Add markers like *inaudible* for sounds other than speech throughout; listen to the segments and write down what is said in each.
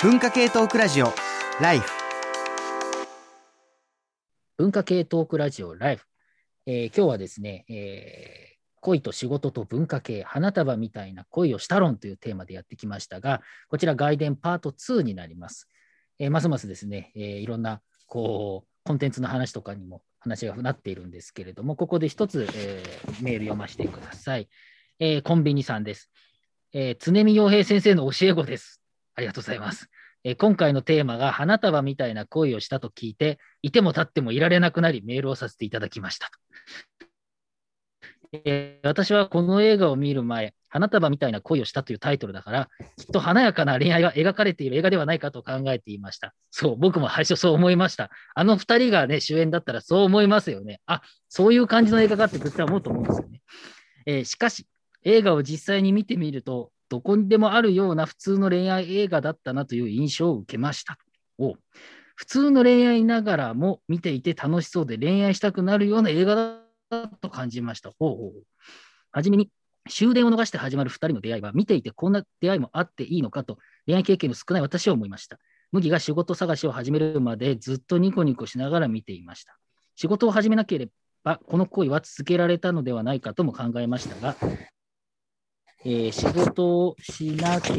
文化系トークラジオライフ。文化系トークラジオライフ、えー今日はですね、えー恋と仕事と文化系花束みたいな恋をした論というテーマでやってきましたがこちら外伝パート2になります、えーますますですね、えーいろんなこうコンテンツの話とかにも話がなっているんですけれどもここで一つ、えーメール読ませてください、えーコンビニさんです、えー常見洋平先生の教え子です。ありがとうございますえー今回のテーマが花束みたいな恋をしたと聞いて、いても立ってもいられなくなりメールをさせていただきました。えー私はこの映画を見る前、花束みたいな恋をしたというタイトルだから、きっと華やかな恋愛が描かれている映画ではないかと考えていました。そう、僕も最初そう思いました。あの二人がね、主演だったらそう思いますよね。あ、そういう感じの映画かって絶対思うと思うんですよね。えーしかし、映画を実際に見てみると、どこにでもあるような普通の恋愛映画だったなという印象を受けました。お普通の恋愛ながらも見ていて楽しそうで恋愛したくなるような映画だと感じました。はじめに、終電を逃して始まる2人の出会いは、見ていてこんな出会いもあっていいのかと、恋愛経験の少ない私は思いました。麦が仕事探しを始めるまでずっとニコニコしながら見ていました。仕事を始めなければ、この恋は続けられたのではないかとも考えましたが、えー仕事をしなけ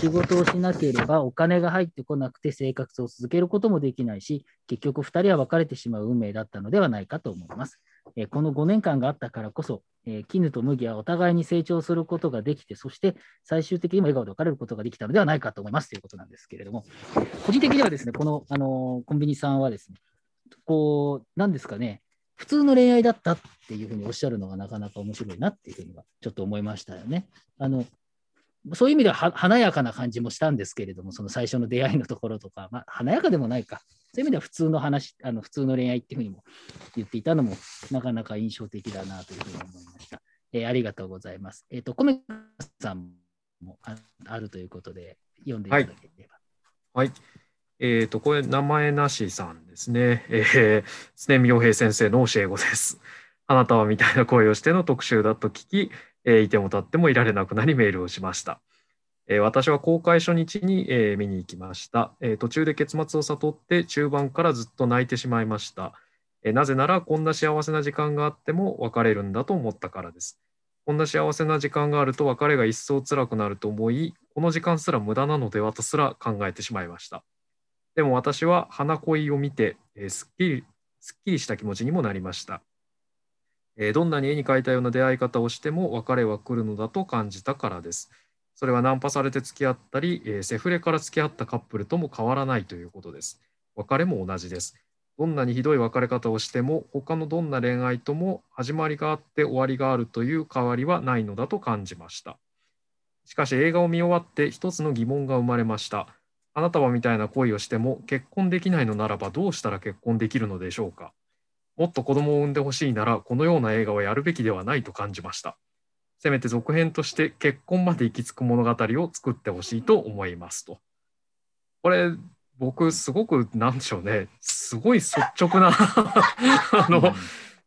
仕事をしなければお金が入ってこなくて生活を続けることもできないし、結局2人は別れてしまう運命だったのではないかと思います。えーこの5年間があったからこそ、えー絹と麦はお互いに成長することができて、そして最終的にも笑顔で別れることができたのではないかと思いますということなんですけれども、個人的にはですね、この、あのーコンビニさんはですね、こう、なんですかね、普通の恋愛だったっていうふうにおっしゃるのがなかなか面白いなっていうふうにはちょっと思いましたよね。あのそういう意味では華やかな感じもしたんですけれども、その最初の出会いのところとか、まあ、華やかでもないか。そういう意味では普通の話、あの普通の恋愛っていうふうにも言っていたのも、なかなか印象的だなというふうに思いました。えーありがとうございます。えっ、と、コメさんもああるということで、読んでいただければ。はい。えっ、と、これ、名前なしさんですね。えー、常見洋平先生の教え子です。あなたはみたいな声をしての特集だと聞き、えーいても立ってもいられなくなりメールをしました。えー私は公開初日に、えー見に行きました、えー途中で結末を悟って中盤からずっと泣いてしまいました。えーなぜならこんな幸せな時間があっても別れるんだと思ったからです。こんな幸せな時間があると別れが一層辛くなると思い、この時間すら無駄なのではとすら考えてしまいました。でも私は花恋を見て、えーすっきり、すっきりした気持ちにもなりました。えーどんなに絵に描いたような出会い方をしても別れは来るのだと感じたからです。それはナンパされて付き合ったり、えーセフレから付き合ったカップルとも変わらないということです。別れも同じです。どんなにひどい別れ方をしても、他のどんな恋愛とも始まりがあって終わりがあるという変わりはないのだと感じました。しかし映画を見終わって一つの疑問が生まれました。あなたはみたいな恋をしても結婚できないのならばどうしたら結婚できるのでしょうか？もっと子供を産んでほしいならこのような映画はやるべきではないと感じました。せめて続編として結婚まで行き着く物語を作ってほしいと思いますと。これ僕すごくなんでしょうねすごい率直な *laughs* あの、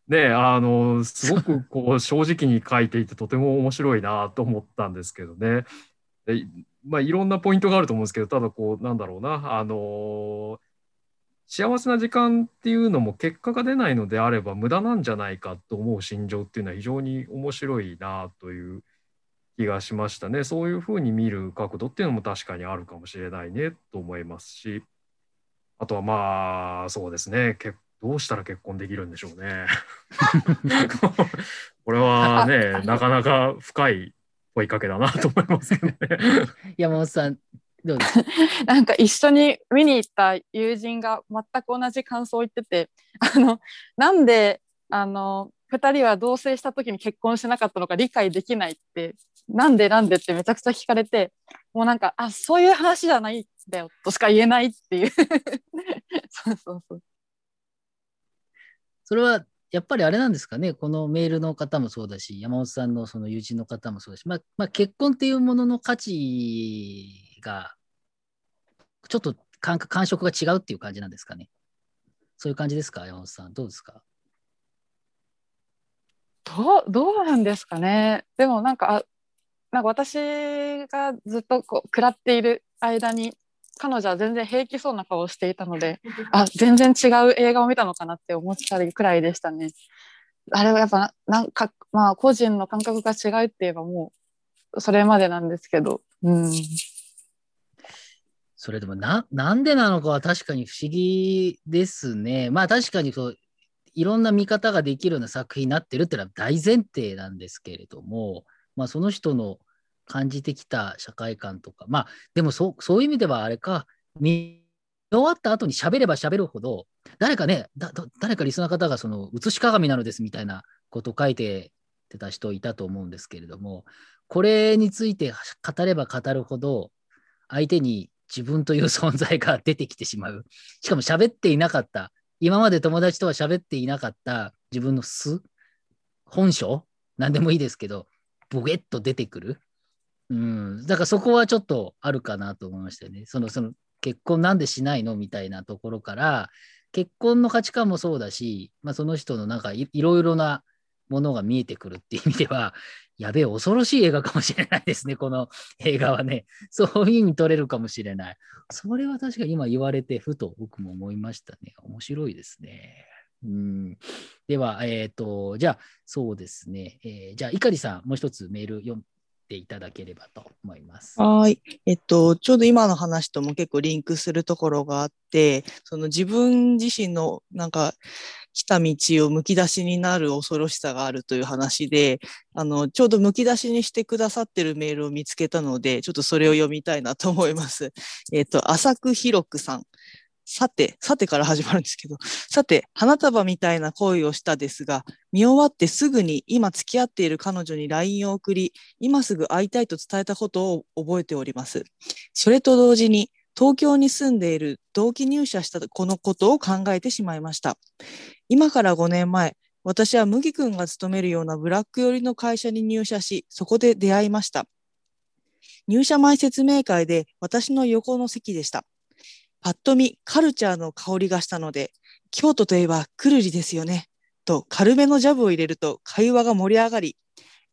ねあのすごくこう正直に書いていてとても面白いなと思ったんですけどね。でまあいろんなポイントがあると思うんですけどただこうなんだろうなあの幸せな時間っていうのも結果が出ないのであれば無駄なんじゃないかと思う心情っていうのは非常に面白いなという気がしましたね。そういうふうに見る角度っていうのも確かにあるかもしれないねと思いますしあとはまあそうですね結どうしたら結婚できるんでしょうね。*laughs* これはねなかなか深い問いかけだなと思いますけどね。山本さん、どうですか？*laughs* なんか一緒に見に行った友人が全く同じ感想を言ってて *laughs* あのなんであの2人は同棲した時に結婚しなかったのか理解できないってなんでなんでってめちゃくちゃ聞かれてもうなんかあそういう話じゃないんだよとしか言えないっていう。*laughs* そうそうそう。それはやっぱりあれなんですかね、このメールの方もそうだし、山本さんのその友人の方もそうだし、まあ、まあ、結婚っていうものの価値が、ちょっと感感触が違うっていう感じなんですかね。そういう感じですか、山本さん。どうですか？どうどうなんですかねでもなんかあなんか私がずっとこう食らっている間に彼女は全然平気そうな顔をしていたので *laughs* あ全然違う映画を見たのかなって思ったりくらいでしたね。あれはやっぱなんかまあ個人の感覚が違うって言えばもうそれまでなんですけど、うん、それでもな、なんでなのかは確かに不思議ですね。まあ確かにそう、いろんな見方ができるような作品になってるっていうのは大前提なんですけれども、まあその人の感じてきた社会観とか、まあでもそそういう意味ではあれか、見終わった後に喋れば喋るほど、誰かね、誰かリスナー方がその写し鏡なのですみたいなこと書いてた人いたと思うんですけれども、これについて語れば語るほど、相手に自分という存在が出てきてしまう。しかも喋っていなかった。今まで友達とは喋っていなかった自分の素本性何でもいいですけど、ボゲッと出てくる。うん。だからそこはちょっとあるかなと思いましたよね。その、その、結婚なんでしないのみたいなところから、結婚の価値観もそうだし、まあ、その人のなんかいろいろなものが見えてくるっていう意味では、*laughs* やべえ、恐ろしい映画かもしれないですね、この映画はね。そういう意味取れるかもしれない。それは確かに今言われて、ふと僕も思いましたね。面白いですね。うん、では、えっ、ー、と、じゃあ、そうですね。えー、じゃあ、碇さん、もう一つメール読ていただければと思います。はい。えっと、ちょうど今の話とも結構リンクするところがあって、その自分自身のなんか来た道をむき出しになる恐ろしさがあるという話で、あの、ちょうどむき出しにしてくださってるメールを見つけたので、ちょっとそれを読みたいなと思います。えっと、浅く広くさん。さて、さてから始まるんですけど、さて、花束みたいな恋をしたですが、見終わってすぐに今付き合っている彼女に LINE を送り、今すぐ会いたいと伝えたことを覚えております。それと同時に、東京に住んでいる同期入社したこのことを考えてしまいました。今から5年前、私は麦君が勤めるようなブラック寄りの会社に入社し、そこで出会いました。入社前説明会で私の横の席でした。パッと見カルチャーの香りがしたので、京都といえばくるりですよね。と軽めのジャブを入れると会話が盛り上がり、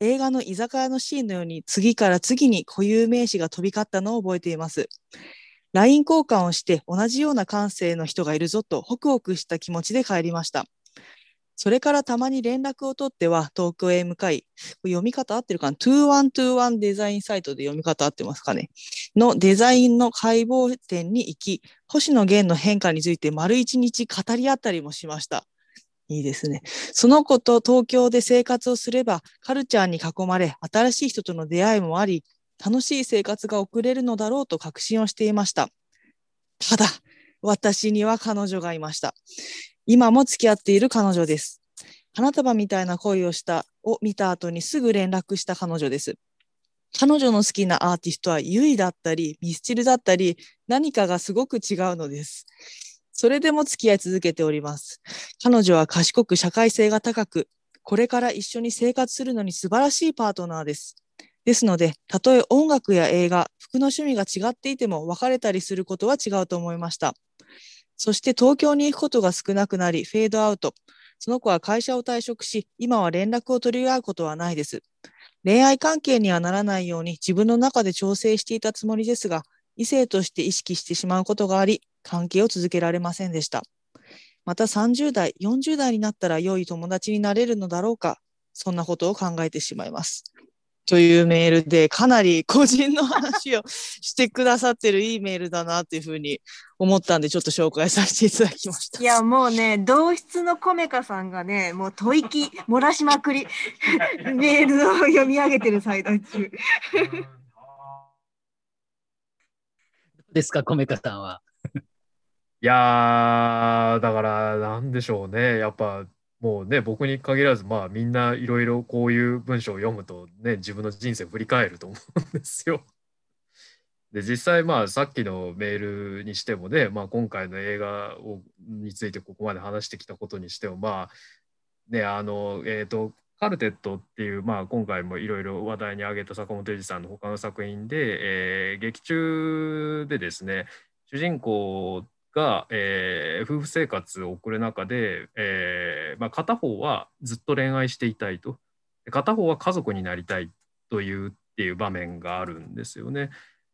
映画の居酒屋のシーンのように次から次に固有名詞が飛び交ったのを覚えています。LINE 交換をして同じような感性の人がいるぞとホクホクした気持ちで帰りました。それからたまに連絡を取っては東京へ向かい、読み方合ってるかな ?2121 デザインサイトで読み方合ってますかね？のデザインの解剖展に行き、星野源の変化について丸一日語り合ったりもしました。いいですね。その子と東京で生活をすれば、カルチャーに囲まれ、新しい人との出会いもあり、楽しい生活が送れるのだろうと確信をしていました。ただ、私には彼女がいました。今も付き合っている彼女です。花束みたいな恋をしたを見た後にすぐ連絡した彼女です。彼女の好きなアーティストはユイだったり、ミスチルだったり、何かがすごく違うのです。それでも付き合い続けております。彼女は賢く社会性が高く、これから一緒に生活するのに素晴らしいパートナーです。ですので、たとえ音楽や映画、服の趣味が違っていても別れたりすることは違うと思いました。そして東京に行くことが少なくなり、フェードアウト。その子は会社を退職し、今は連絡を取り合うことはないです。恋愛関係にはならないように自分の中で調整していたつもりですが、異性として意識してしまうことがあり、関係を続けられませんでした。また30代、40代になったら良い友達になれるのだろうか、そんなことを考えてしまいます。というメールで、かなり個人の話をしてくださってるいいメールだなっていうふうに思ったんで、ちょっと紹介させていただきました。いや、もうね、同室のコメカさんがね、もう吐息漏らしまくり、*laughs* メールを読み上げてる最中。*laughs* ですか、コメカさんは。いやだから、なんでしょうね。やっぱ、もうね、僕に限らず、まあみんないろいろこういう文章を読むとね、自分の人生を振り返ると思うんですよ。*laughs* で、実際まあさっきのメールにしてもね、まあ今回の映画をについてここまで話してきたことにしても、まあね、あの、えっ、ー、と、カルテットっていう、まあ、今回もいろいろ話題に挙げた坂本龍二さんの他の作品で、えー、劇中でですね主人公が、えー、夫婦生活を送る中で、えーまあ、片方はずっと恋愛していたいと片方は家族になりたいというっていう場面があるんですよね。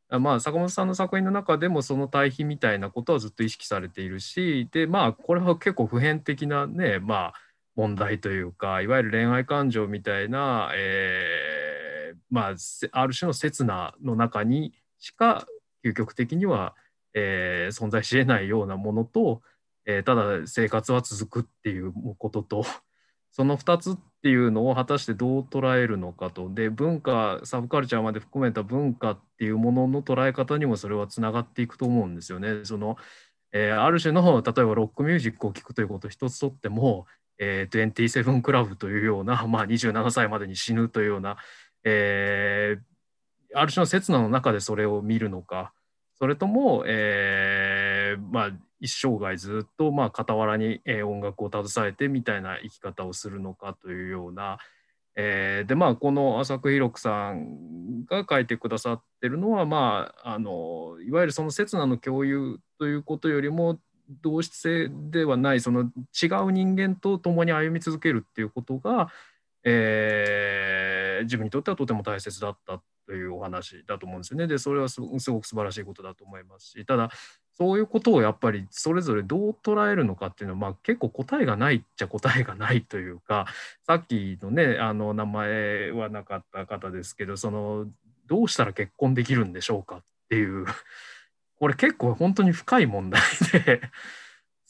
まあ、坂本さんの作品の中でもその対比みたいなことはずっと意識されているしでまあこれは結構普遍的なねまあ問題というかいわゆる恋愛感情みたいな、えー、まあある種の刹那の中にしか究極的には、えー、存在しえないようなものと、えー、ただ生活は続くっていうことと *laughs* その2つっていうのを果たしてどう捉えるのかとで文化サブカルチャーまで含めた文化っていうものの捉え方にもそれはつながっていくと思うんですよね。そのえー、ある種の例えばロックミュージックを聴くということ一つとっても、えー、27クラブというような、*laughs* まあ、27歳までに死ぬというような、えー、ある種の刹那の中でそれを見るのかそれとも、えーまあ、一生涯ずっと、まあ、傍らに、え、音楽を携えてみたいな生き方をするのかというような、えー、でまあこの浅久弘樹さんが書いてくださってるのは、まあ、あのいわゆるその刹那の共有ということよりも同質性ではないその違う人間と共に歩み続けるっていうことが、えー、自分にとってはとても大切だったというお話だと思うんですよね。でそれはすごく素晴らしいことだと思いますし。ただそういうことをやっぱりそれぞれどう捉えるのかっていうのは、まあ、結構答えがないっちゃ答えがないというか *laughs* さっきのねあの名前はなかった方ですけどそのどうしたら結婚できるんでしょうかっていう。これ結構本当に深い問題で。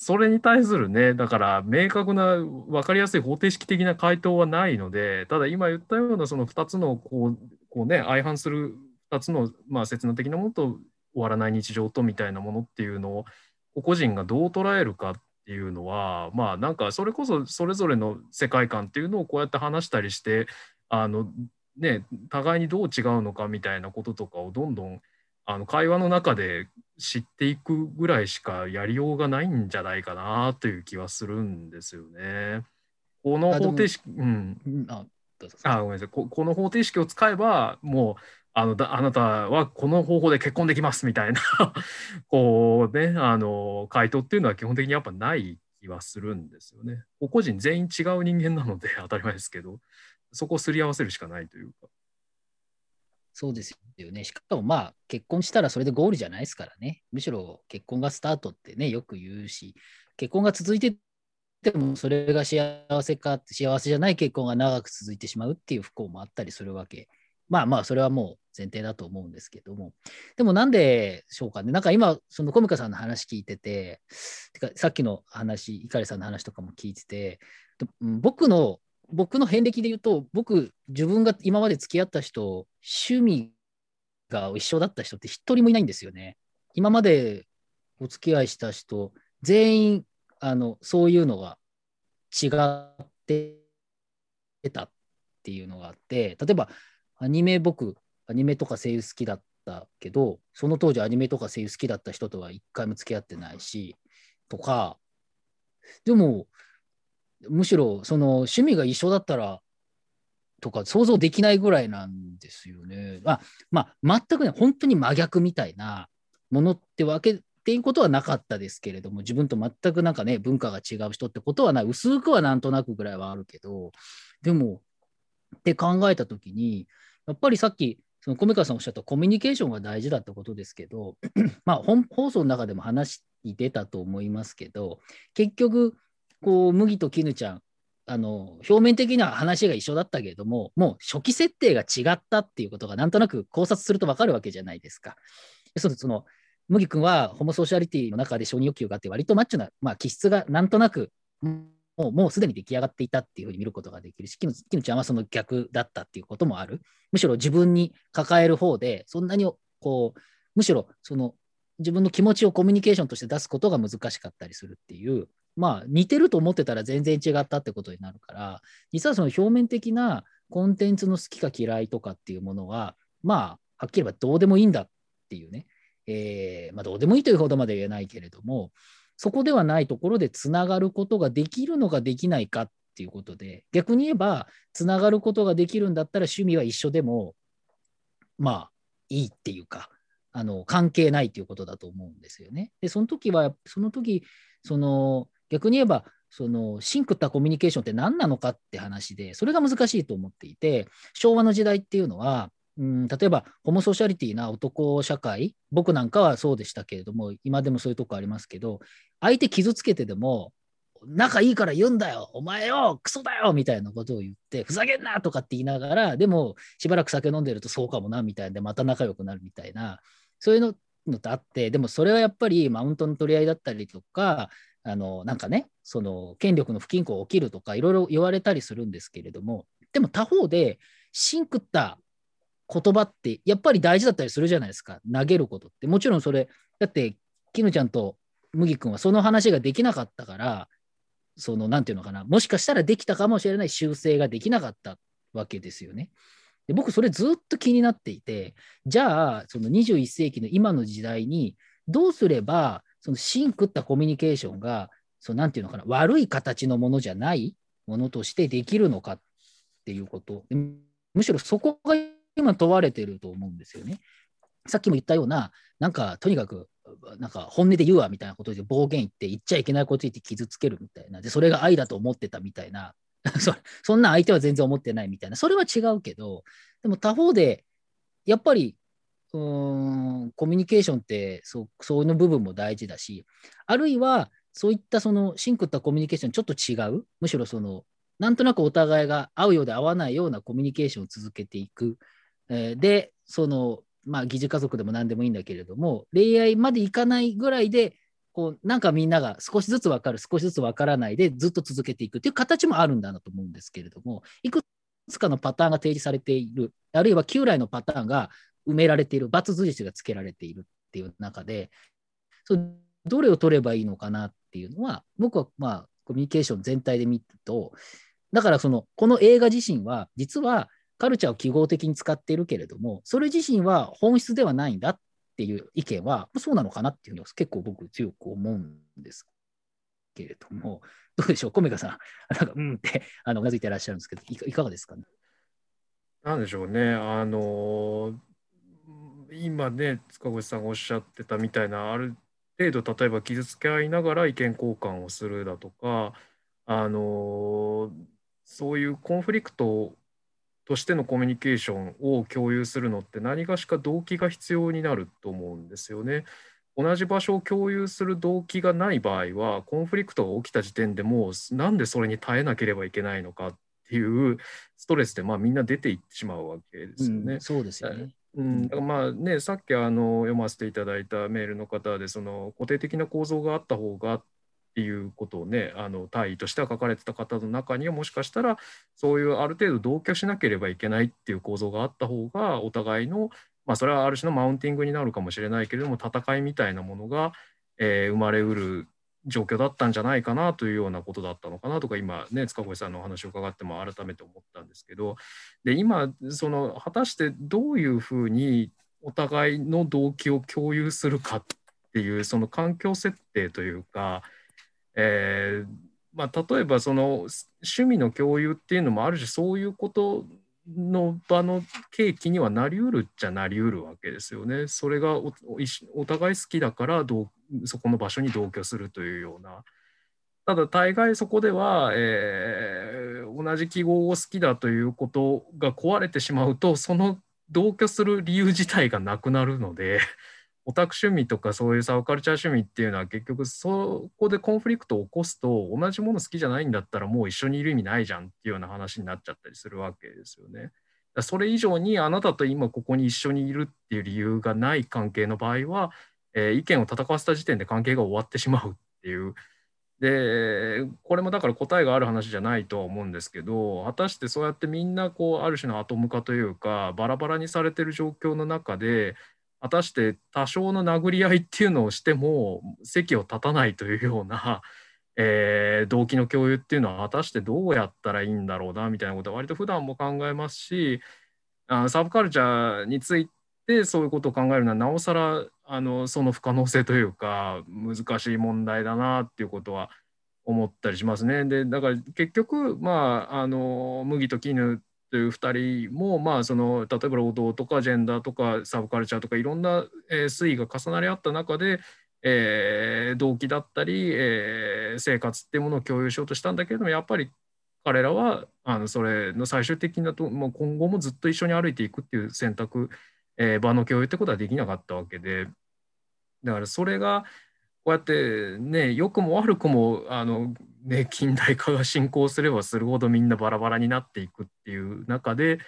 それに対するね、だから明確な分かりやすい方程式的な回答はないので、ただ今言ったようなその2つのこうこう、ね、相反する2つの、まあ、刹那的なものと終わらない日常とみたいなものっていうのを個人がどう捉えるかっていうのはまあなんかそれこそそれぞれの世界観っていうのをこうやって話したりしてあの、ね、互いにどう違うのかみたいなこととかをどんどんあの会話の中で知っていくぐらいしかやりようがないんじゃないかなという気はするんですよね。この方程式、うん。ああごめんなさいこ。この方程式を使えば、もう、あのだあなたはこの方法で結婚できますみたいな *laughs* こうね、あの、回答っていうのは基本的にやっぱない気はするんですよね。個々人全員違う人間なので当たり前ですけど、そこをすり合わせるしかないというか。そうですよね。しかもまあ、結婚したらそれでゴールじゃないですからね。むしろ結婚がスタートってね、よく言うし、結婚が続いててもそれが幸せかって幸せじゃない結婚が長く続いてしまうっていう不幸もあったりするわけ。まあまあ、それはもう前提だと思うんですけども。でもなんでしょうかね。なんか今、そのコミカさんの話聞いてて、てかさっきの話、イカリさんの話とかも聞いてて、僕の僕の遍歴で言うと、僕、自分が今まで付き合った人、趣味が一緒だった人って一人もいないんですよね。今までお付き合いした人、全員、あの、そういうのが違ってたっていうのがあって、例えば、アニメ僕、アニメとか声優好きだったけど、その当時アニメとか声優好きだった人とは一回も付き合ってないし、とか、でも、むしろその趣味が一緒だったらとか想像できないぐらいなんですよね。あまあ、全くね、本当に真逆みたいなものってわけっていうことはなかったですけれども、自分と全くなんかね、文化が違う人ってことはない、薄くはなんとなくぐらいはあるけど、でも、って考えたときに、やっぱりさっき、その米川さんおっしゃったコミュニケーションが大事だってことですけど、*clears throat* まあ本放送の中でも話に出たと思いますけど、結局、こう麦と絹ちゃんあの表面的な話が一緒だったけれどももう初期設定が違ったっていうことがなんとなく考察すると分かるわけじゃないですか。そその麦君はホモソーシャリティの中で承認欲求があって割とマッチョな、まあ、気質がなんとなくもうもうすでに出来上がっていたっていうふうに見ることができるし、キムキムちゃんはその逆だったっていうこともある。むしろ自分に抱える方で、そんなにこう、むしろその自分の気持ちをコミュニケーションとして出すことが難しかったりするっていう、まあ、似てると思ってたら全然違ったってことになるから、実はその表面的なコンテンツの好きか嫌いとかっていうものは、まあ、はっきり言えばどうでもいいんだっていうね、えー、まあ、どうでもいいというほどまで言えないけれども、そこではないところでつながることができるのかできないかっていうことで、逆に言えば、つながることができるんだったら趣味は一緒でも、まあ、いいっていうか、あの関係ないということだと思うんですよね。で、その時は、その時、その逆に言えば、そのシンクったコミュニケーションって何なのかって話で、それが難しいと思っていて、昭和の時代っていうのは、うん、例えばホモソーシャリティな男社会、僕なんかはそうでしたけれども、今でもそういうとこありますけど、相手傷つけてでも、仲いいから言うんだよ、お前よ、クソだよみたいなことを言って、ふざけんなとかって言いながら、でもしばらく酒飲んでるとそうかもなみたいなで、また仲良くなるみたいな、そういうののってあって、でもそれはやっぱりマウントの取り合いだったりとか、あのなんかね、その権力の不均衡起きるとか、いろいろ言われたりするんですけれども、でも他方で、シンクった言葉ってやっぱり大事だったりするじゃないですか、投げることって。もちろんそれ、だって、キヌちゃんと麦君はその話ができなかったから、その、なんていうのかな、もしかしたらできたかもしれない修正ができなかったわけですよね。で僕、それずっと気になっていて、じゃあ、その21世紀の今の時代に、どうすれば、そのシンクったコミュニケーションが、そのなんていうのかな、悪い形のものじゃないものとしてできるのかっていうこと。むしろそこが今問われてると思うんですよね。さっきも言ったような、なんかとにかく、なんか本音で言うわみたいなことで暴言言って言っちゃいけないこと言って傷つけるみたいな。で、それが愛だと思ってたみたいな。*laughs* そそんな相手は全然思ってないみたいな。それは違うけど、でも他方で、やっぱり、うん、コミュニケーションってそう、そういう部分も大事だし、あるいは、そういったそのシンクったコミュニケーションちょっと違う、むしろその、なんとなくお互いが合うようで合わないようなコミュニケーションを続けていく。えーで、その、まあ、疑似家族でも何でもいいんだけれども、恋愛までいかないぐらいで、こう、なんかみんなが少しずつ分かる、少しずつ分からないでずっと続けていくっていう形もあるんだなと思うんですけれども、いくつかのパターンが提示されている、あるいは旧来のパターンが埋められている、罰印がつけられているっていう中で、そどれを取ればいいのかなっていうのは、僕はまあ、コミュニケーション全体で見ると、だからその、この映画自身は、実はカルチャーを記号的に使っているけれども、それ自身は本質ではないんだっていう意見は、そうなのかなっていうのは結構僕強く思うんですけれども、どうでしょう、コメカさん、*laughs* なんか、うんって、あの、うなずいてらっしゃるんですけど、いかがですかね？なんでしょうね、あの今ね、塚越さんがおっしゃってたみたいな、ある程度、例えば傷つけ合いながら意見交換をするだとか、あのそういうコンフリクトとしてのコミュニケーションを共有するのって何がしか動機が必要になると思うんですよね。同じ場所を共有する動機がない場合はコンフリクトが起きた時点でもうなんでそれに耐えなければいけないのかっていうストレスでまあみんな出ていってしまうわけですよね。うんそうですよね。うん、だからまあね、さっきあの読ませていただいたメールの方で、その固定的な構造があった方がっていうことをね、あの大意としては書かれてた方の中には、もしかしたら、そういうある程度同居しなければいけないっていう構造があった方が、お互いの、まあ、それはある種のマウンティングになるかもしれないけれども、戦いみたいなものが、えー生まれうる状況だったんじゃないかなというようなことだったのかなとか、今ね、塚越さんのお話を伺っても改めて思ったんですけど、で今その果たしてどういうふうにお互いの動機を共有するかっていうその環境設定というか、えーまあ、例えばその趣味の共有っていうのもある種そういうことの場の契機にはなりうるっちゃなりうるわけですよね。それがお互い好きだから同そこの場所に同居するというような。ただ大概そこでは、えー同じ記号を好きだということが壊れてしまうとその同居する理由自体がなくなるので *laughs* オタク趣味とかそういうサブカルチャー趣味っていうのは結局そこでコンフリクトを起こすと同じもの好きじゃないんだったらもう一緒にいる意味ないじゃんっていうような話になっちゃったりするわけですよね。それ以上にあなたと今ここに一緒にいるっていう理由がない関係の場合は、えー意見を戦わせた時点で関係が終わってしまうっていう。でこれもだから答えがある話じゃないとは思うんですけど果たしてそうやってみんなこうある種のアトム化というかバラバラにされてる状況の中で果たして多少の殴り合いっていうのをしても席を立たないというような、えー動機の共有っていうのは果たしてどうやったらいいんだろうなみたいなことは割と普段も考えますしあサブカルチャーについてでそういうことを考えるのはなおさらあのその不可能性というか難しい問題だなっていうことは思ったりしますね。でだから結局まああの麦と絹という2人もまあその例えば労働とかジェンダーとかサブカルチャーとかいろんな、えー推移が重なり合った中で、えー動機だったり、えー生活っていうものを共有しようとしたんだけれどもやっぱり彼らはあのそれの最終的なと、もう今後もずっと一緒に歩いていくっていう選択、えー場の共有ってことはできなかったわけでだからそれがこうやってね良くも悪くもあの、ね、近代化が進行すればするほどみんなバラバラになっていくっていう中で、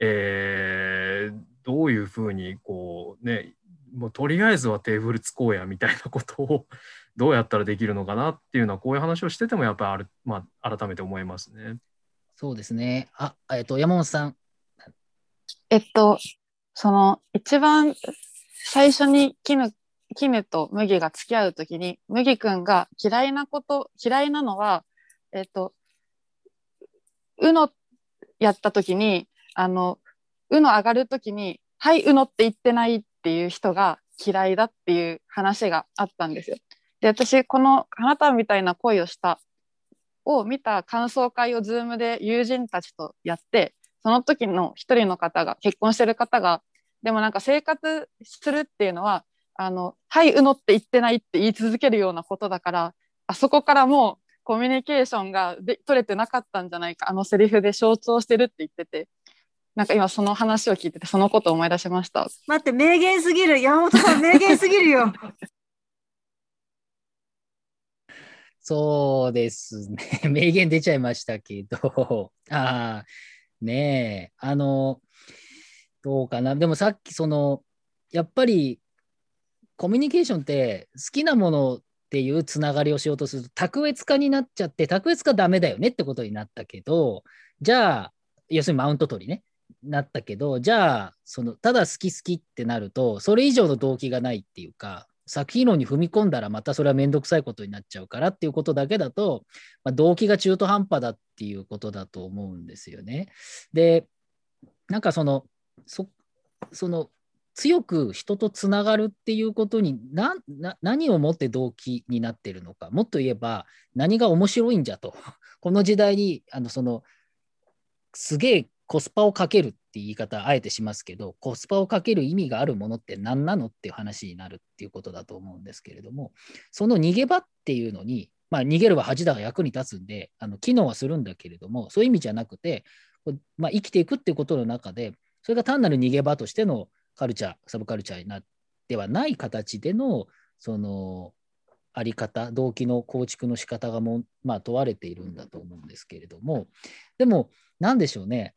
えーどういうふうにこうねもうとりあえずはテーブルつこうやみたいなことを *laughs* どうやったらできるのかなっていうのはこういう話をしててもやっぱりある、まあ、改めて思いますね。そうですね。あ、えっと、山本さん。えっと、その一番最初に絹絹と麦が付き合うときに麦くんが嫌いなこと嫌いなのはえっとうのやったときにあのうの上がるときに「はいうの」って言ってないっていう人が嫌いだっていう話があったんですよ。で私この「花束みたいな恋をした」を見た感想会を Zoom で友人たちとやってその時の一人の方が結婚してる方がでもなんか生活するっていうのはあの「はいうの」って言ってないって言い続けるようなことだからあそこからもうコミュニケーションがで取れてなかったんじゃないかあのセリフで象徴してるって言っててなんか今その話を聞いててそのことを思い出しました。待って、名言すぎる。山本さん、名言すぎるよ。*laughs* そうですね。*laughs* 名言出ちゃいましたけど、ああ、ねえ、あの、どうかな。でもさっきその、やっぱりコミュニケーションって好きなものっていうつながりをしようとすると卓越化になっちゃって、卓越化ダメだよねってことになったけど、じゃあ、要するにマウント取りね。なったけど、じゃあ、その、ただ好き好きってなると、それ以上の動機がないっていうか、作品論に踏み込んだらまたそれは面倒くさいことになっちゃうからっていうことだけだと、まあ、動機が中途半端だっていうことだと思うんですよね。で、なんかその、そその強く人とつながるっていうことになな何をもって動機になってるのか、もっと言えば何が面白いんじゃと、*laughs* この時代にあのそのすげえコスパをかけるって言い方あえてしますけど、コスパをかける意味があるものって何なのっていう話になるっていうことだと思うんですけれども、その逃げ場っていうのに、まあ、逃げるは恥だが役に立つんで、あの機能はするんだけれども、そういう意味じゃなくて、まあ、生きていくっていうことの中で、それが単なる逃げ場としてのカルチャー、サブカルチャーになってはない形での、その、あり方、動機の構築の仕方がも、まあ、問われているんだと思うんですけれども、でも、なんでしょうね、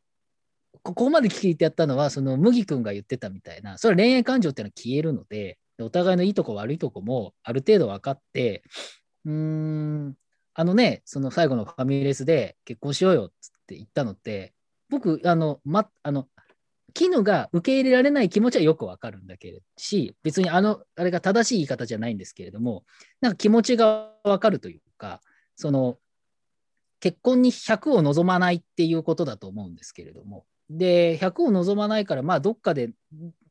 ここまで聞いてやったのは、その麦君が言ってたみたいな、それは恋愛感情っていうのは消えるので、お互いのいいとこ悪いとこもある程度分かって、うーん、あのね、その最後のファミレスで結婚しようよって言ったのって、僕、あの、ま、あの、絹が受け入れられない気持ちはよくわかるんだけれどし、別にあの、あれが正しい言い方じゃないんですけれども、なんか気持ちがわかるというか、その、結婚に100を望まないっていうことだと思うんですけれども、で、100を望まないから、まあ、どっかで、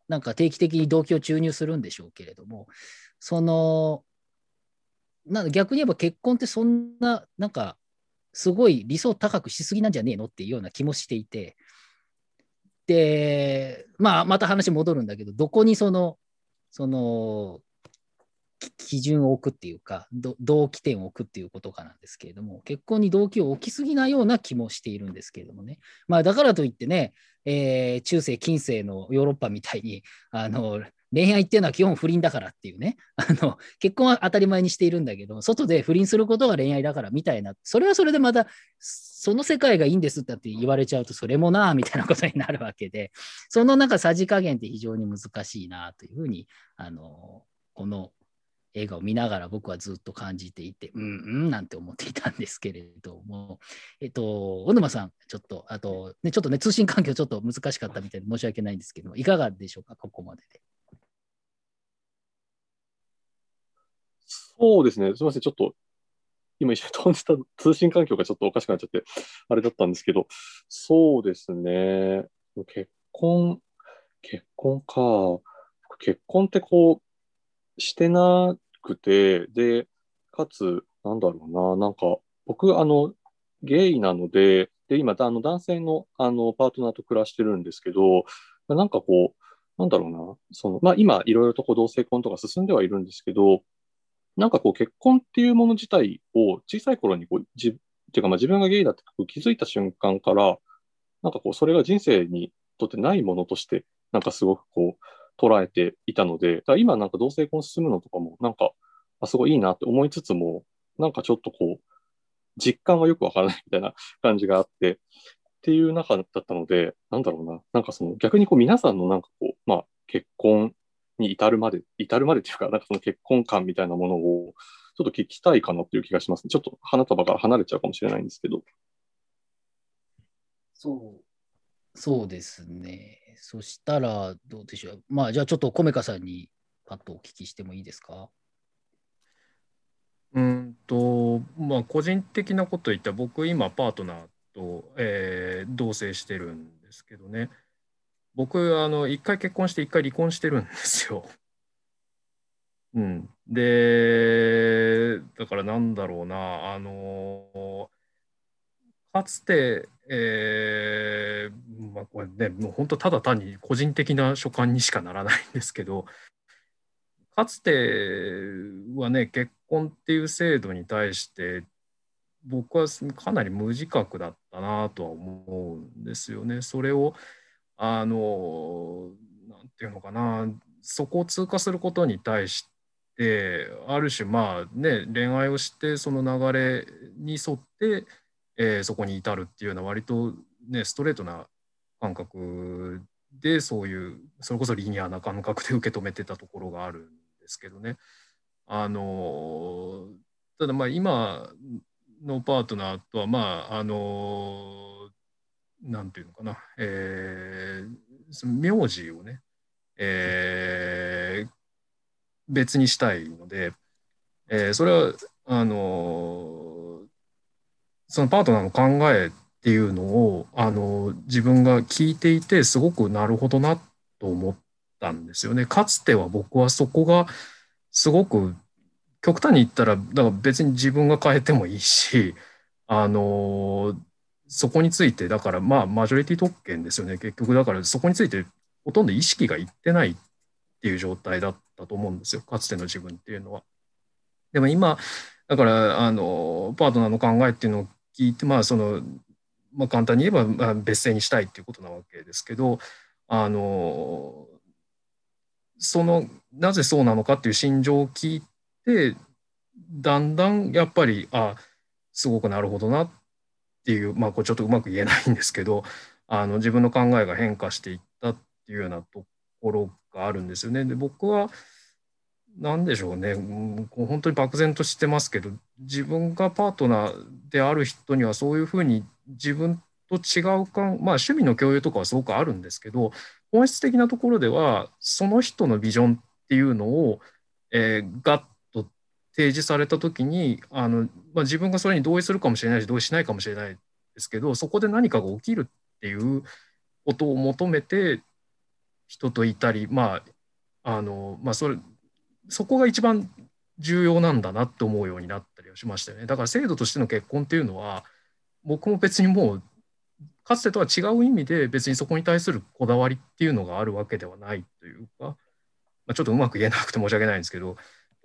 なんか定期的に動機を注入するんでしょうけれども、その、なん逆に言えば結婚ってそんな、なんか、すごい理想高くしすぎなんじゃねえのっていうような気もしていて、で、まあ、また話戻るんだけど、どこにその、その、基準を置くっていうか、ど動機点を置くっていうことかなんですけれども、結婚に動機を置きすぎなような気もしているんですけれどもね。まあ、だからといってね、えー中世、近世のヨーロッパみたいに、あの、恋愛っていうのは基本不倫だからっていうね、*laughs* あの、結婚は当たり前にしているんだけど、外で不倫することが恋愛だからみたいな、それはそれでまた、その世界がいいんですって言われちゃうと、それもなあみたいなことになるわけで、そのなんかさじ加減って非常に難しいなというふうに、あの、この映画を見ながら僕はずっと感じていて、うんうんなんて思っていたんですけれども、えっと、小沼さん、ちょっと、あと、ね、ちょっとね、通信環境ちょっと難しかったみたいで申し訳ないんですけども、いかがでしょうか、ここまでで。そうですね。すみません。ちょっと、今一緒に飛んでた通信環境がちょっとおかしくなっちゃって、あれだったんですけど、そうですね。結婚、結婚か。結婚ってこう、してなくて、で、かつ、なんだろうな、なんか、僕、あの、ゲイなので、で、今、あの、男性の、あの、パートナーと暮らしてるんですけど、なんかこう、なんだろうな、その、まあ、今、いろいろとこう同性婚とか進んではいるんですけど、なんかこう結婚っていうもの自体を小さい頃にこう自ていうかまあ自分がゲイだって気づいた瞬間から、なんかこう、それが人生にとってないものとして、なんかすごくこう、捉えていたので、今なんか同性婚進むのとかも、なんか、あ、すごいいいなって思いつつも、なんかちょっとこう、実感はよくわからないみたいな感じがあって、っていう中だったので、なんだろうな、なんかその逆にこう皆さんのなんかこう、まあ結婚に至るまで、至るまでっていうか、なんかその結婚観みたいなものをちょっと聞きたいかなっていう気がしますね。ちょっと花束から離れちゃうかもしれないんですけど。そう、そうですね。そしたら、どうでしょう。まあ、じゃあちょっとコメカさんにパッとお聞きしてもいいですか？うんと、まあ、個人的なこと言ったら、僕、今、パートナーと、えー同棲してるんですけどね、僕、あの、一回結婚して、一回離婚してるんですよ。うん。で、だからなんだろうな、あの、かつて、えーまあ、これね、もう本当、ただ単に個人的な所感にしかならないんですけど、かつてはね、結婚っていう制度に対して、僕はかなり無自覚だったなとは思うんですよね。それを、あの、なんていうのかな、そこを通過することに対して、ある種、まあね、恋愛をして、その流れに沿って、えーそこに至るっていうような、割とね、ストレートな感覚で、そういう、それこそリニアな感覚で受け止めてたところがあるんですけどね。あのただまあ今のパートナーとはまああのなんていうのかな、えーその名字をね、えー別にしたいので、えーそれはあのそのパートナーの考えっていうのをあの自分が聞いていてすごくなるほどなと思ったんですよね。かつては僕はそこがすごく極端に言ったらだから別に自分が変えてもいいしあのそこについてだからまあマジョリティ特権ですよね結局だからそこについてほとんど意識がいってないっていう状態だったと思うんですよかつての自分っていうのは。でも今だからあのパートナーの考えっていうのを聞いてまあその、まあ、簡単に言えば、別姓にしたいっていうことなわけですけどあのそのなぜそうなのかっていう心情を聞いてだんだんやっぱりあすごくなるほどなっていうまあこれちょっとうまく言えないんですけどあの自分の考えが変化していったっていうようなところがあるんですよね。で僕は何でしょうね、うん本当に漠然としてますけど自分がパートナーである人にはそういうふうに自分と違うかまあ趣味の共有とかはすごくあるんですけど本質的なところではその人のビジョンっていうのを、えーガッと提示された時にあの、まあ、自分がそれに同意するかもしれないし同意しないかもしれないですけどそこで何かが起きるっていうことを求めて人といたりまああのまあそれそこが一番重要なんだなって思うようになったりはしましたよね。だから制度としての結婚っていうのは僕も別にもうかつてとは違う意味で別にそこに対するこだわりっていうのがあるわけではないというか、ま、ちょっとうまく言えなくて申し訳ないんですけど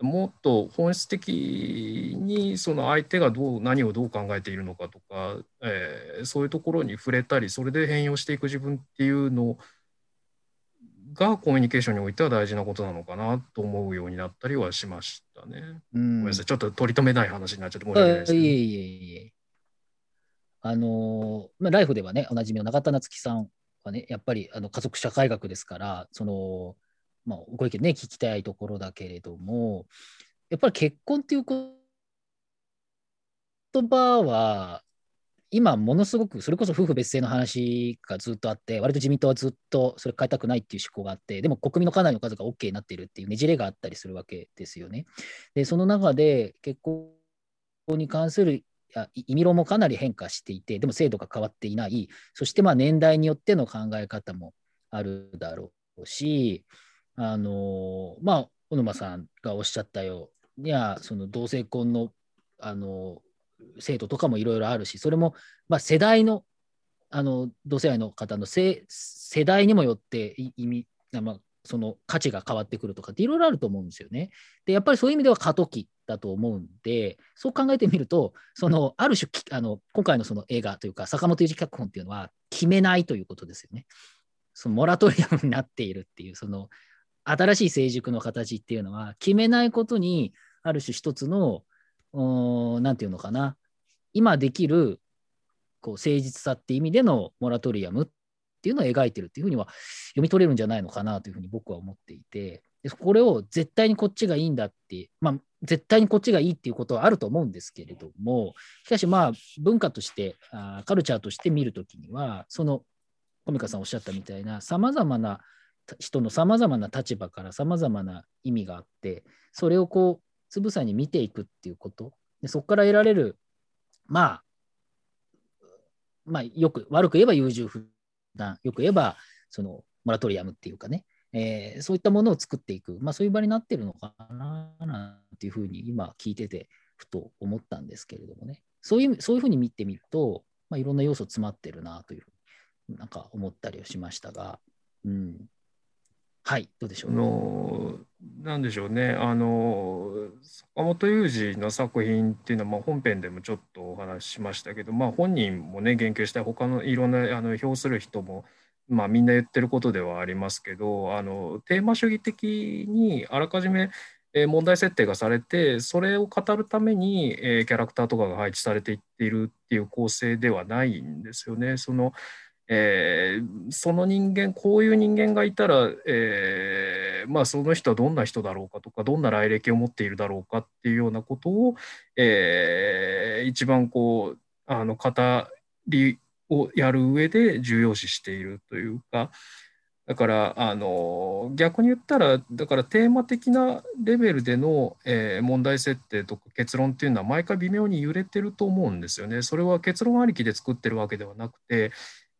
もっと本質的にその相手がどう何をどう考えているのかとか、えーそういうところに触れたりそれで変容していく自分っていうのをがコミュニケーションにおいては大事なことなのかなと思うようになったりはしましたね。うんごめんなさいちょっと取り留めない話になっちゃって申し訳ないですけど。いえいえいえ。あのーまあ、ライフではね、おなじみの永田夏樹さんはね、やっぱりあの家族社会学ですから、その、まあ、ご意見ね、聞きたいところだけれども、やっぱり結婚っていう言葉は、今ものすごく、それこそ夫婦別姓の話がずっとあって、割と自民党はずっとそれ変えたくないっていう思考があって、でも国民のかなりの数が OK になっているっていうねじれがあったりするわけですよね。で、その中で結婚に関する意味論もかなり変化していて、でも制度が変わっていない、そしてまあ年代によっての考え方もあるだろうし、あのまあ、小沼さんがおっしゃったようには、その同性婚の、あの制度とかもいろいろあるし、それも、まあ、世代のあの同性愛の方の世世代にもよって意味、まあ、その価値が変わってくるとかっていろいろあると思うんですよね。で、やっぱりそういう意味では過渡期だと思うんで、そう考えてみると、そのある種あの、今回のその映画というか、坂本龍二脚本っていうのは、決めないということですよね。そのモラトリアムになっているっていう、その新しい成熟の形っていうのは、決めないことに、ある種一つの、うーんなんていうのかな、今できるこう誠実さって意味でのモラトリアムっていうのを描いてるっていうふうには読み取れるんじゃないのかなというふうに僕は思っていて、でこれを絶対にこっちがいいんだって、まあ、絶対にこっちがいいっていうことはあると思うんですけれども、しかしまあ文化として、あカルチャーとして見るときには、そのコミカさんおっしゃったみたいな、さまざまな人のさまざまな立場からさまざまな意味があって、それをこう、つぶさに見ていくっていうこと、でそこから得られる、まあ、まあ、よく、悪く言えば優柔不断、よく言えば、その、モラトリアムっていうかね、えーそういったものを作っていく、まあ、そういう場になってるのかな、なんていうふうに今聞いてて、ふと思ったんですけれどもね。そういう、そういうふうに見てみると、まあ、いろんな要素詰まってるなというふうになんか思ったりはしましたが、うん。はい、どうでしょう。のなんでしょうねあの坂本雄二の作品っていうのは、まあ、本編でもちょっとお話ししましたけど、まあ、本人もね言及した他のいろんなあの評する人も、まあ、みんな言ってることではありますけどあのテーマ主義的にあらかじめえー問題設定がされてそれを語るために、えーキャラクターとかが配置されていっているっていう構成ではないんですよね。そのえーその人間こういう人間がいたら、えーまあ、その人はどんな人だろうかとかどんな来歴を持っているだろうかっていうようなことを、えー一番こうあの語りをやる上で重要視しているというかだからあの逆に言ったらだからテーマ的なレベルでの、えー問題設定とか結論っていうのは毎回微妙に揺れてると思うんですよね。それは結論ありきで作ってるわけではなくて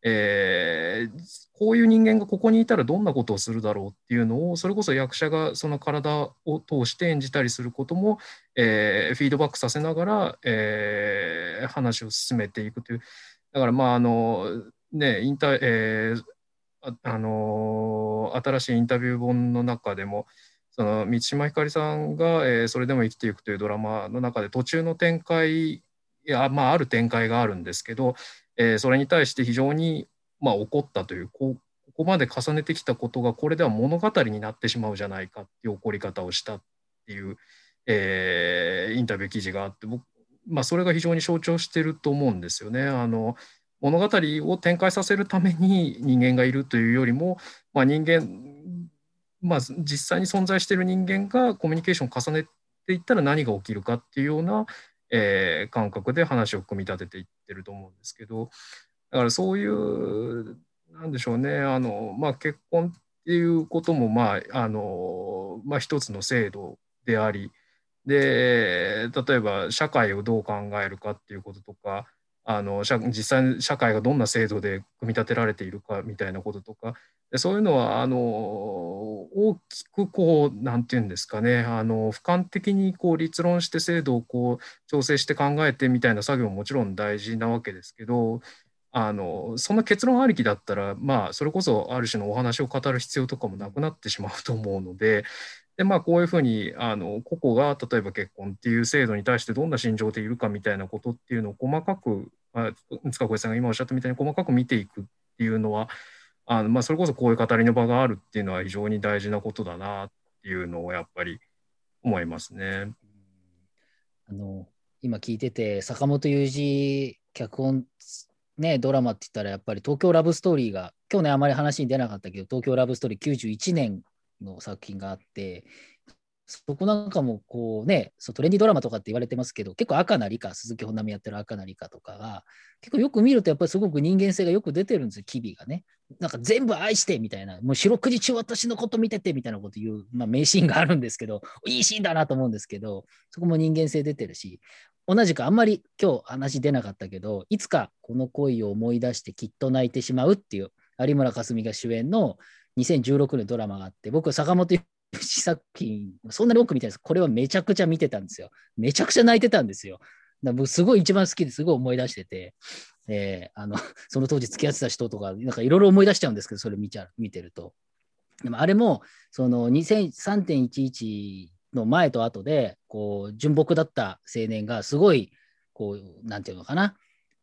えーこういう人間がここにいたらどんなことをするだろうっていうのをそれこそ役者がその体を通して演じたりすることも、えーフィードバックさせながら、えー話を進めていくという。だからまああのねインタ、えああの新しいインタビュー本の中でもその満島ひかりさんが、えそれでも生きていく」というドラマの中で途中の展開いや、まあ、ある展開があるんですけど、えーそれに対して非常に、まあ、怒ったというこここまで重ねてきたことがこれでは物語になってしまうじゃないかっていう怒り方をしたっていう、えーインタビュー記事があって僕、まあ、それが非常に象徴してると思うんですよね。あの物語を展開させるために人間がいるというよりも、まあ、人間、まあ、実際に存在している人間がコミュニケーションを重ねていったら何が起きるかっていうような、えー感覚で話を組み立てていってると思うんですけどだからそういうなんでしょうねあの、まあ、結婚っていうことも、まああのまあ、一つの制度でありで例えば社会をどう考えるかっていうこととかあの実際社会がどんな制度で組み立てられているかみたいなこととかそういうのはあの大きくこうなんていうんですかねあの俯瞰的にこう立論して制度をこう調整して考えてみたいな作業ももちろん大事なわけですけどあのそんな結論ありきだったらまあそれこそある種のお話を語る必要とかもなくなってしまうと思うので。でまあ、こういうふうにあの個々が例えば結婚っていう制度に対してどんな心情でいるかみたいなことっていうのを細かくあ塚越さんが今おっしゃったみたいに細かく見ていくっていうのはあの、まあ、それこそこういう語りの場があるっていうのは非常に大事なことだなっていうのをやっぱり思いますね。あの今聞いてて、坂本雄二脚本、ね、ドラマって言ったら、やっぱり東京ラブストーリーが、今日ね、あまり話に出なかったけど、東京ラブストーリー91年の作品があって、そこなんかもこうね、そうトレンディドラマとかって言われてますけど、結構赤な理科、鈴木保奈美やってる赤な理科とかが、結構よく見ると、やっぱりすごく人間性がよく出てるんですよ、機微がね。なんか全部愛してみたいな、もう四六時中私のこと見ててみたいなこと言う、まあ、名シーンがあるんですけど、いいシーンだなと思うんですけど、そこも人間性出てるし、同じくあんまり今日話出なかったけど、いつかこの恋を思い出してきっと泣いてしまうっていう有村架純が主演の2016年ドラマがあって、僕、坂本龍一作品、そんなに多く見てないです。これはめちゃくちゃ見てたんですよ。めちゃくちゃ泣いてたんですよ。だ僕、すごい一番好きですごい思い出してて、えーあのその当時付き合ってた人とか、なんかいろいろ思い出しちゃうんですけど、それ見ちゃ見てると。でもあれも、その2003.11の前と後で、こう、純朴だった青年が、すごい、こう、なんていうのかな、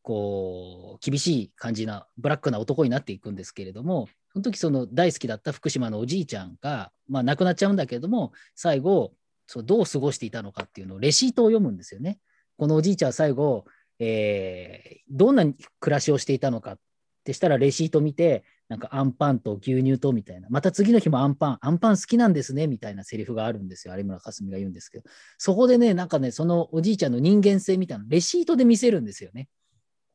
こう、厳しい感じな、ブラックな男になっていくんですけれども、その時その大好きだった福島のおじいちゃんが、まあ、亡くなっちゃうんだけれども、最後、そうどう過ごしていたのかっていうのをレシートを読むんですよね。このおじいちゃんは最後、えーどんな暮らしをしていたのかってしたらレシート見て、なんかアンパンと牛乳とみたいな、また次の日もアンパン、アンパン好きなんですねみたいなセリフがあるんですよ、有村架純が言うんですけど、そこでね、なんかね、そのおじいちゃんの人間性みたいなレシートで見せるんですよね。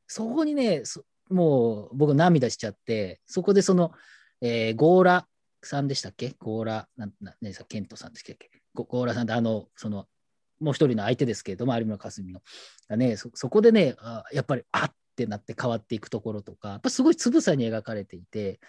そこにね、もう僕涙しちゃって、そこでその、えーゴーラさんでしたっけ？ゴーラ、なんなねさケントさんでしたっけ？ゴゴーラさんってあの、その、もう一人の相手ですけれども、有村架純の。ね、そそこでね、あやっぱり、あってなって変わっていくところとか、やっぱすごいつぶさに描かれていて、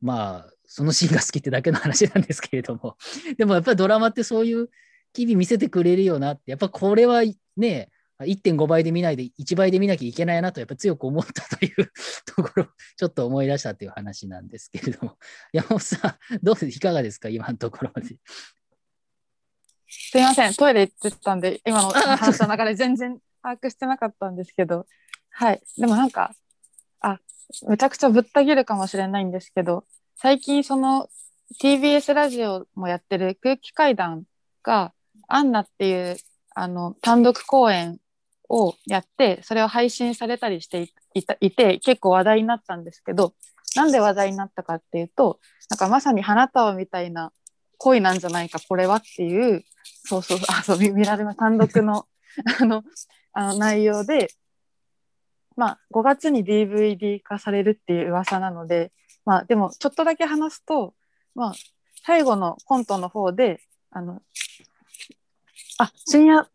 まあ、そのシーンが好きってだけの話なんですけれども、でもやっぱりドラマってそういう機微見せてくれるよなって、やっぱこれはね、1.5倍で見ないで1倍で見なきゃいけないなと、やっぱ強く思ったという *laughs* ところ、ちょっと思い出したという話なんですけれども、*laughs* 山本さん、どうです？いかがですか、今のところまで。すいません、トイレ行ってたんで、今の話の中で全然把握してなかったんですけど、はい。でもなんか、あ、めちゃくちゃぶった切るかもしれないんですけど、最近その TBS ラジオもやってる空気階段が、アンナっていうあの単独公演をやって、それを配信されたりしていたいて、結構話題になったんですけど、なんで話題になったかっていうと、なんかまさに花束みたいな恋なんじゃないか、これはっていう、そうそう、*laughs* あ、そう、見見られます。単独 *laughs* の、あの、あの内容で、まあ、5月に DVD 化されるっていう噂なので、まあ、でも、ちょっとだけ話すと、まあ、最後のコントの方で、あの、あ、深夜、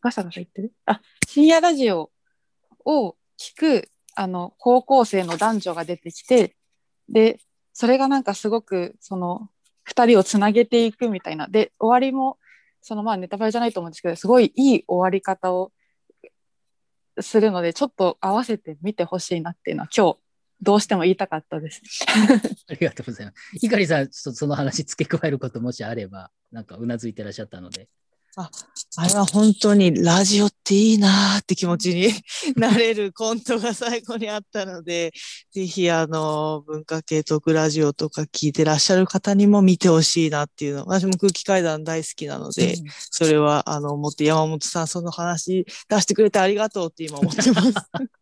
ガサガサ言ってる？あ、深夜ラジオを聞く、あの、高校生の男女が出てきて、で、それがなんかすごく、その、二人をつなげていくみたいな。で、終わりも、そのまあネタバレじゃないと思うんですけど、すごいいい終わり方をするので、ちょっと合わせて見てほしいなっていうのは今日、どうしても言いたかったです。*laughs* ありがとうございます。猪狩さん、ちょっとその話付け加えることもしあれば、なんかうなずいてらっしゃったので。あれは本当にラジオっていいなーって気持ちに *laughs* なれるコントが最後にあったので、ぜひあの、文化系トークラジオとか聞いてらっしゃる方にも見てほしいなっていうの。私も空気階段大好きなので、それはあの、思って山本さんその話出してくれてありがとうって今思ってます。*laughs*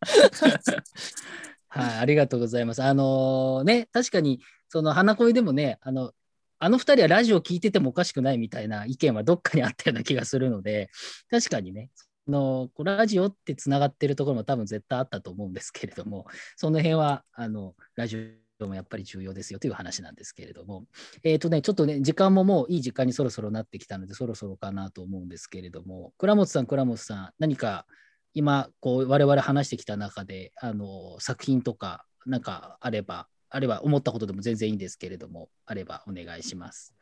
*laughs* はい、ありがとうございます。あのね、確かに、その花恋でもね、あの、あの二人はラジオ聞いててもおかしくないみたいな意見はどっかにあったような気がするので、確かにね、のラジオってつながってるところも多分絶対あったと思うんですけれども、その辺は、あの、ラジオもやっぱり重要ですよという話なんですけれども、えっ、とね、ちょっとね、時間ももういい時間にそろそろなってきたので、そろそろかなと思うんですけれども、倉本さん、倉本さん、何か今、こう、我々話してきた中で、あの、作品とか、なんかあれば、あれば思ったことでも全然いいんですけれども、あればお願いします。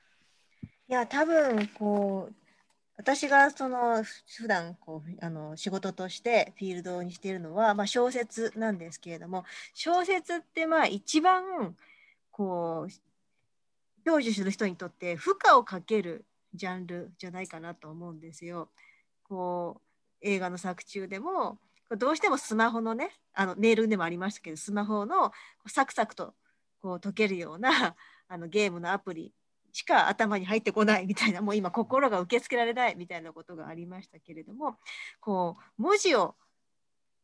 いや多分こう私がその普段こうあの仕事としてフィールドにしているのは、まあ、小説なんですけれども小説ってまあ一番こう享受する人にとって負荷をかけるジャンルじゃないかなと思うんですよ。こう映画の作中でもどうしてもスマホのねあのメールでもありましたけどスマホのサクサクとこう解けるような *laughs* あのゲームのアプリしか頭に入ってこないみたいなもう今心が受け付けられないみたいなことがありましたけれどもこう文字を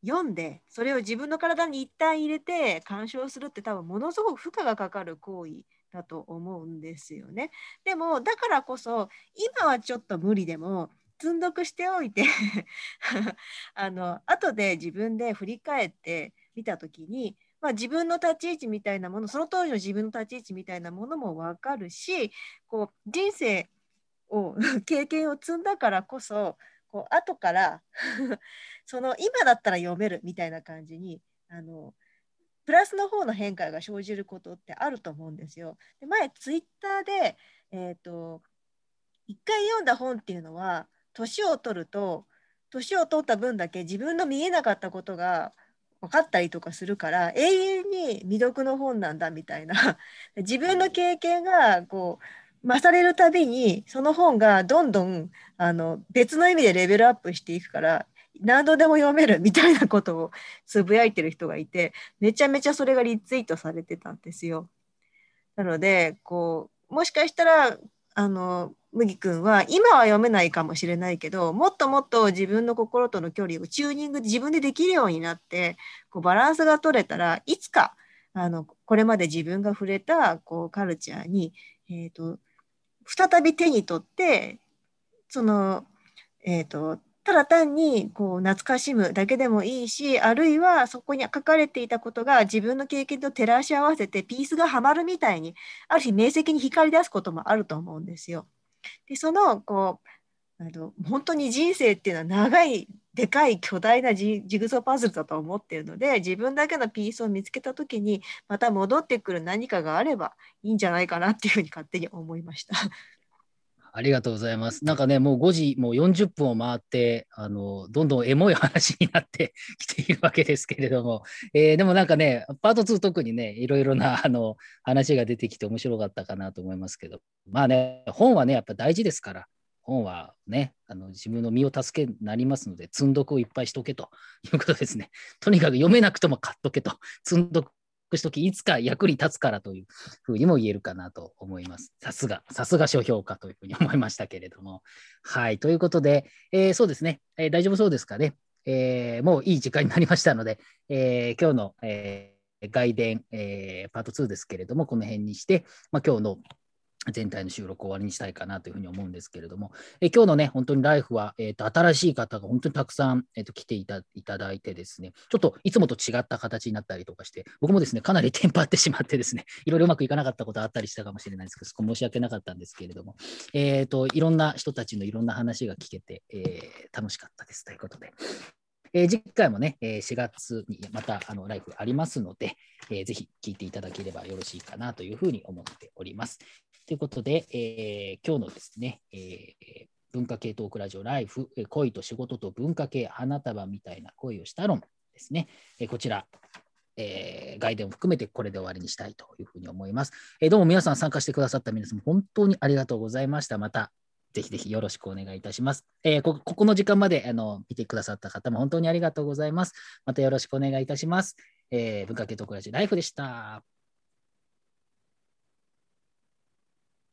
読んでそれを自分の体に一旦入れて鑑賞するって多分ものすごく負荷がかかる行為だと思うんですよね。でもだからこそ今はちょっと無理でも積んどくしておいて *laughs* あの後で自分で振り返ってみた時にまあ、自分の立ち位置みたいなものその当時の自分の立ち位置みたいなものも分かるしこう人生を *laughs* 経験を積んだからこそこう後から *laughs* その今だったら読めるみたいな感じにあのプラスの方の変化が生じることってあると思うんですよ。で前ツイッターで、えーと、一回読んだ本っていうのは年を取ると年を取った分だけ自分の見えなかったことが分かったりとかするから永遠に未読の本なんだみたいな *laughs* 自分の経験がこう増されるたびにその本がどんどんあの別の意味でレベルアップしていくから何度でも読めるみたいなことを *laughs* つぶやいてる人がいてめちゃめちゃそれがリツイートされてたんですよ。なのでこうもしかしたらあの麦君は今は読めないかもしれないけどもっともっと自分の心との距離をチューニング自分でできるようになってこうバランスが取れたらいつかあのこれまで自分が触れたこうカルチャーに、えーと、再び手に取ってその、えーとただ単にこう懐かしむだけでもいいしあるいはそこに書かれていたことが自分の経験と照らし合わせてピースがはまるみたいにある日明晰に光り出すこともあると思うんですよ。でそのこうあの本当に人生っていうのは長いでかい巨大なジグソーパズルだと思っているので自分だけのピースを見つけた時にまた戻ってくる何かがあればいいんじゃないかなっていうふうに勝手に思いました。ありがとうございます。なんかね、もう5時、もう40分を回って、あの、どんどんエモい話になって *laughs* きているわけですけれども、えー、でもなんかね、パート2特にね、いろいろなあの話が出てきて面白かったかなと思いますけど、まあね、本はね、やっぱ大事ですから、本はね、あの自分の身を助けになりますので、積んどくをいっぱいしとけということですね。とにかく読めなくとも買っとけと、積んどくしとき、いつか役に立つからというふうにも言えるかなと思います。さすが、さすが書評家というふうに思いましたけれども。*laughs* はい、ということで、えー、そうですね、えー、大丈夫そうですかね？えー、もういい時間になりましたので、え今日の、え外伝、えパート2ですけれども、この辺にして、まあ、今日の全体の収録を終わりにしたいかなというふうに思うんですけれども、え今日のね、本当にライフは、えーと、新しい方が本当にたくさん、えーと、来ていただいてですね、ちょっといつもと違った形になったりとかして、僕もですね、かなりテンパってしまってですね、*laughs* いろいろうまくいかなかったことあったりしたかもしれないですけど、そこ申し訳なかったんですけれども、えーと、いろんな人たちのいろんな話が聞けて、えー、楽しかったですということで。えー、次回もね、えー、4月にまたあのライフありますので、えー、ぜひ聞いていただければよろしいかなというふうに思っております。ということで、えー、今日のですね、えー、文化系トークラジオライフ、恋と仕事と文化系花束みたいな恋をした論ですね、えー、こちら、えー、外伝を含めてこれで終わりにしたいというふうに思います。えー、どうも皆さん参加してくださった皆さん、本当にありがとうございました。またぜひぜひよろしくお願いいたします。えー、ここの時間まであの見てくださった方も本当にありがとうございます。またよろしくお願いいたします。えー、文化系トークラジオライフでした。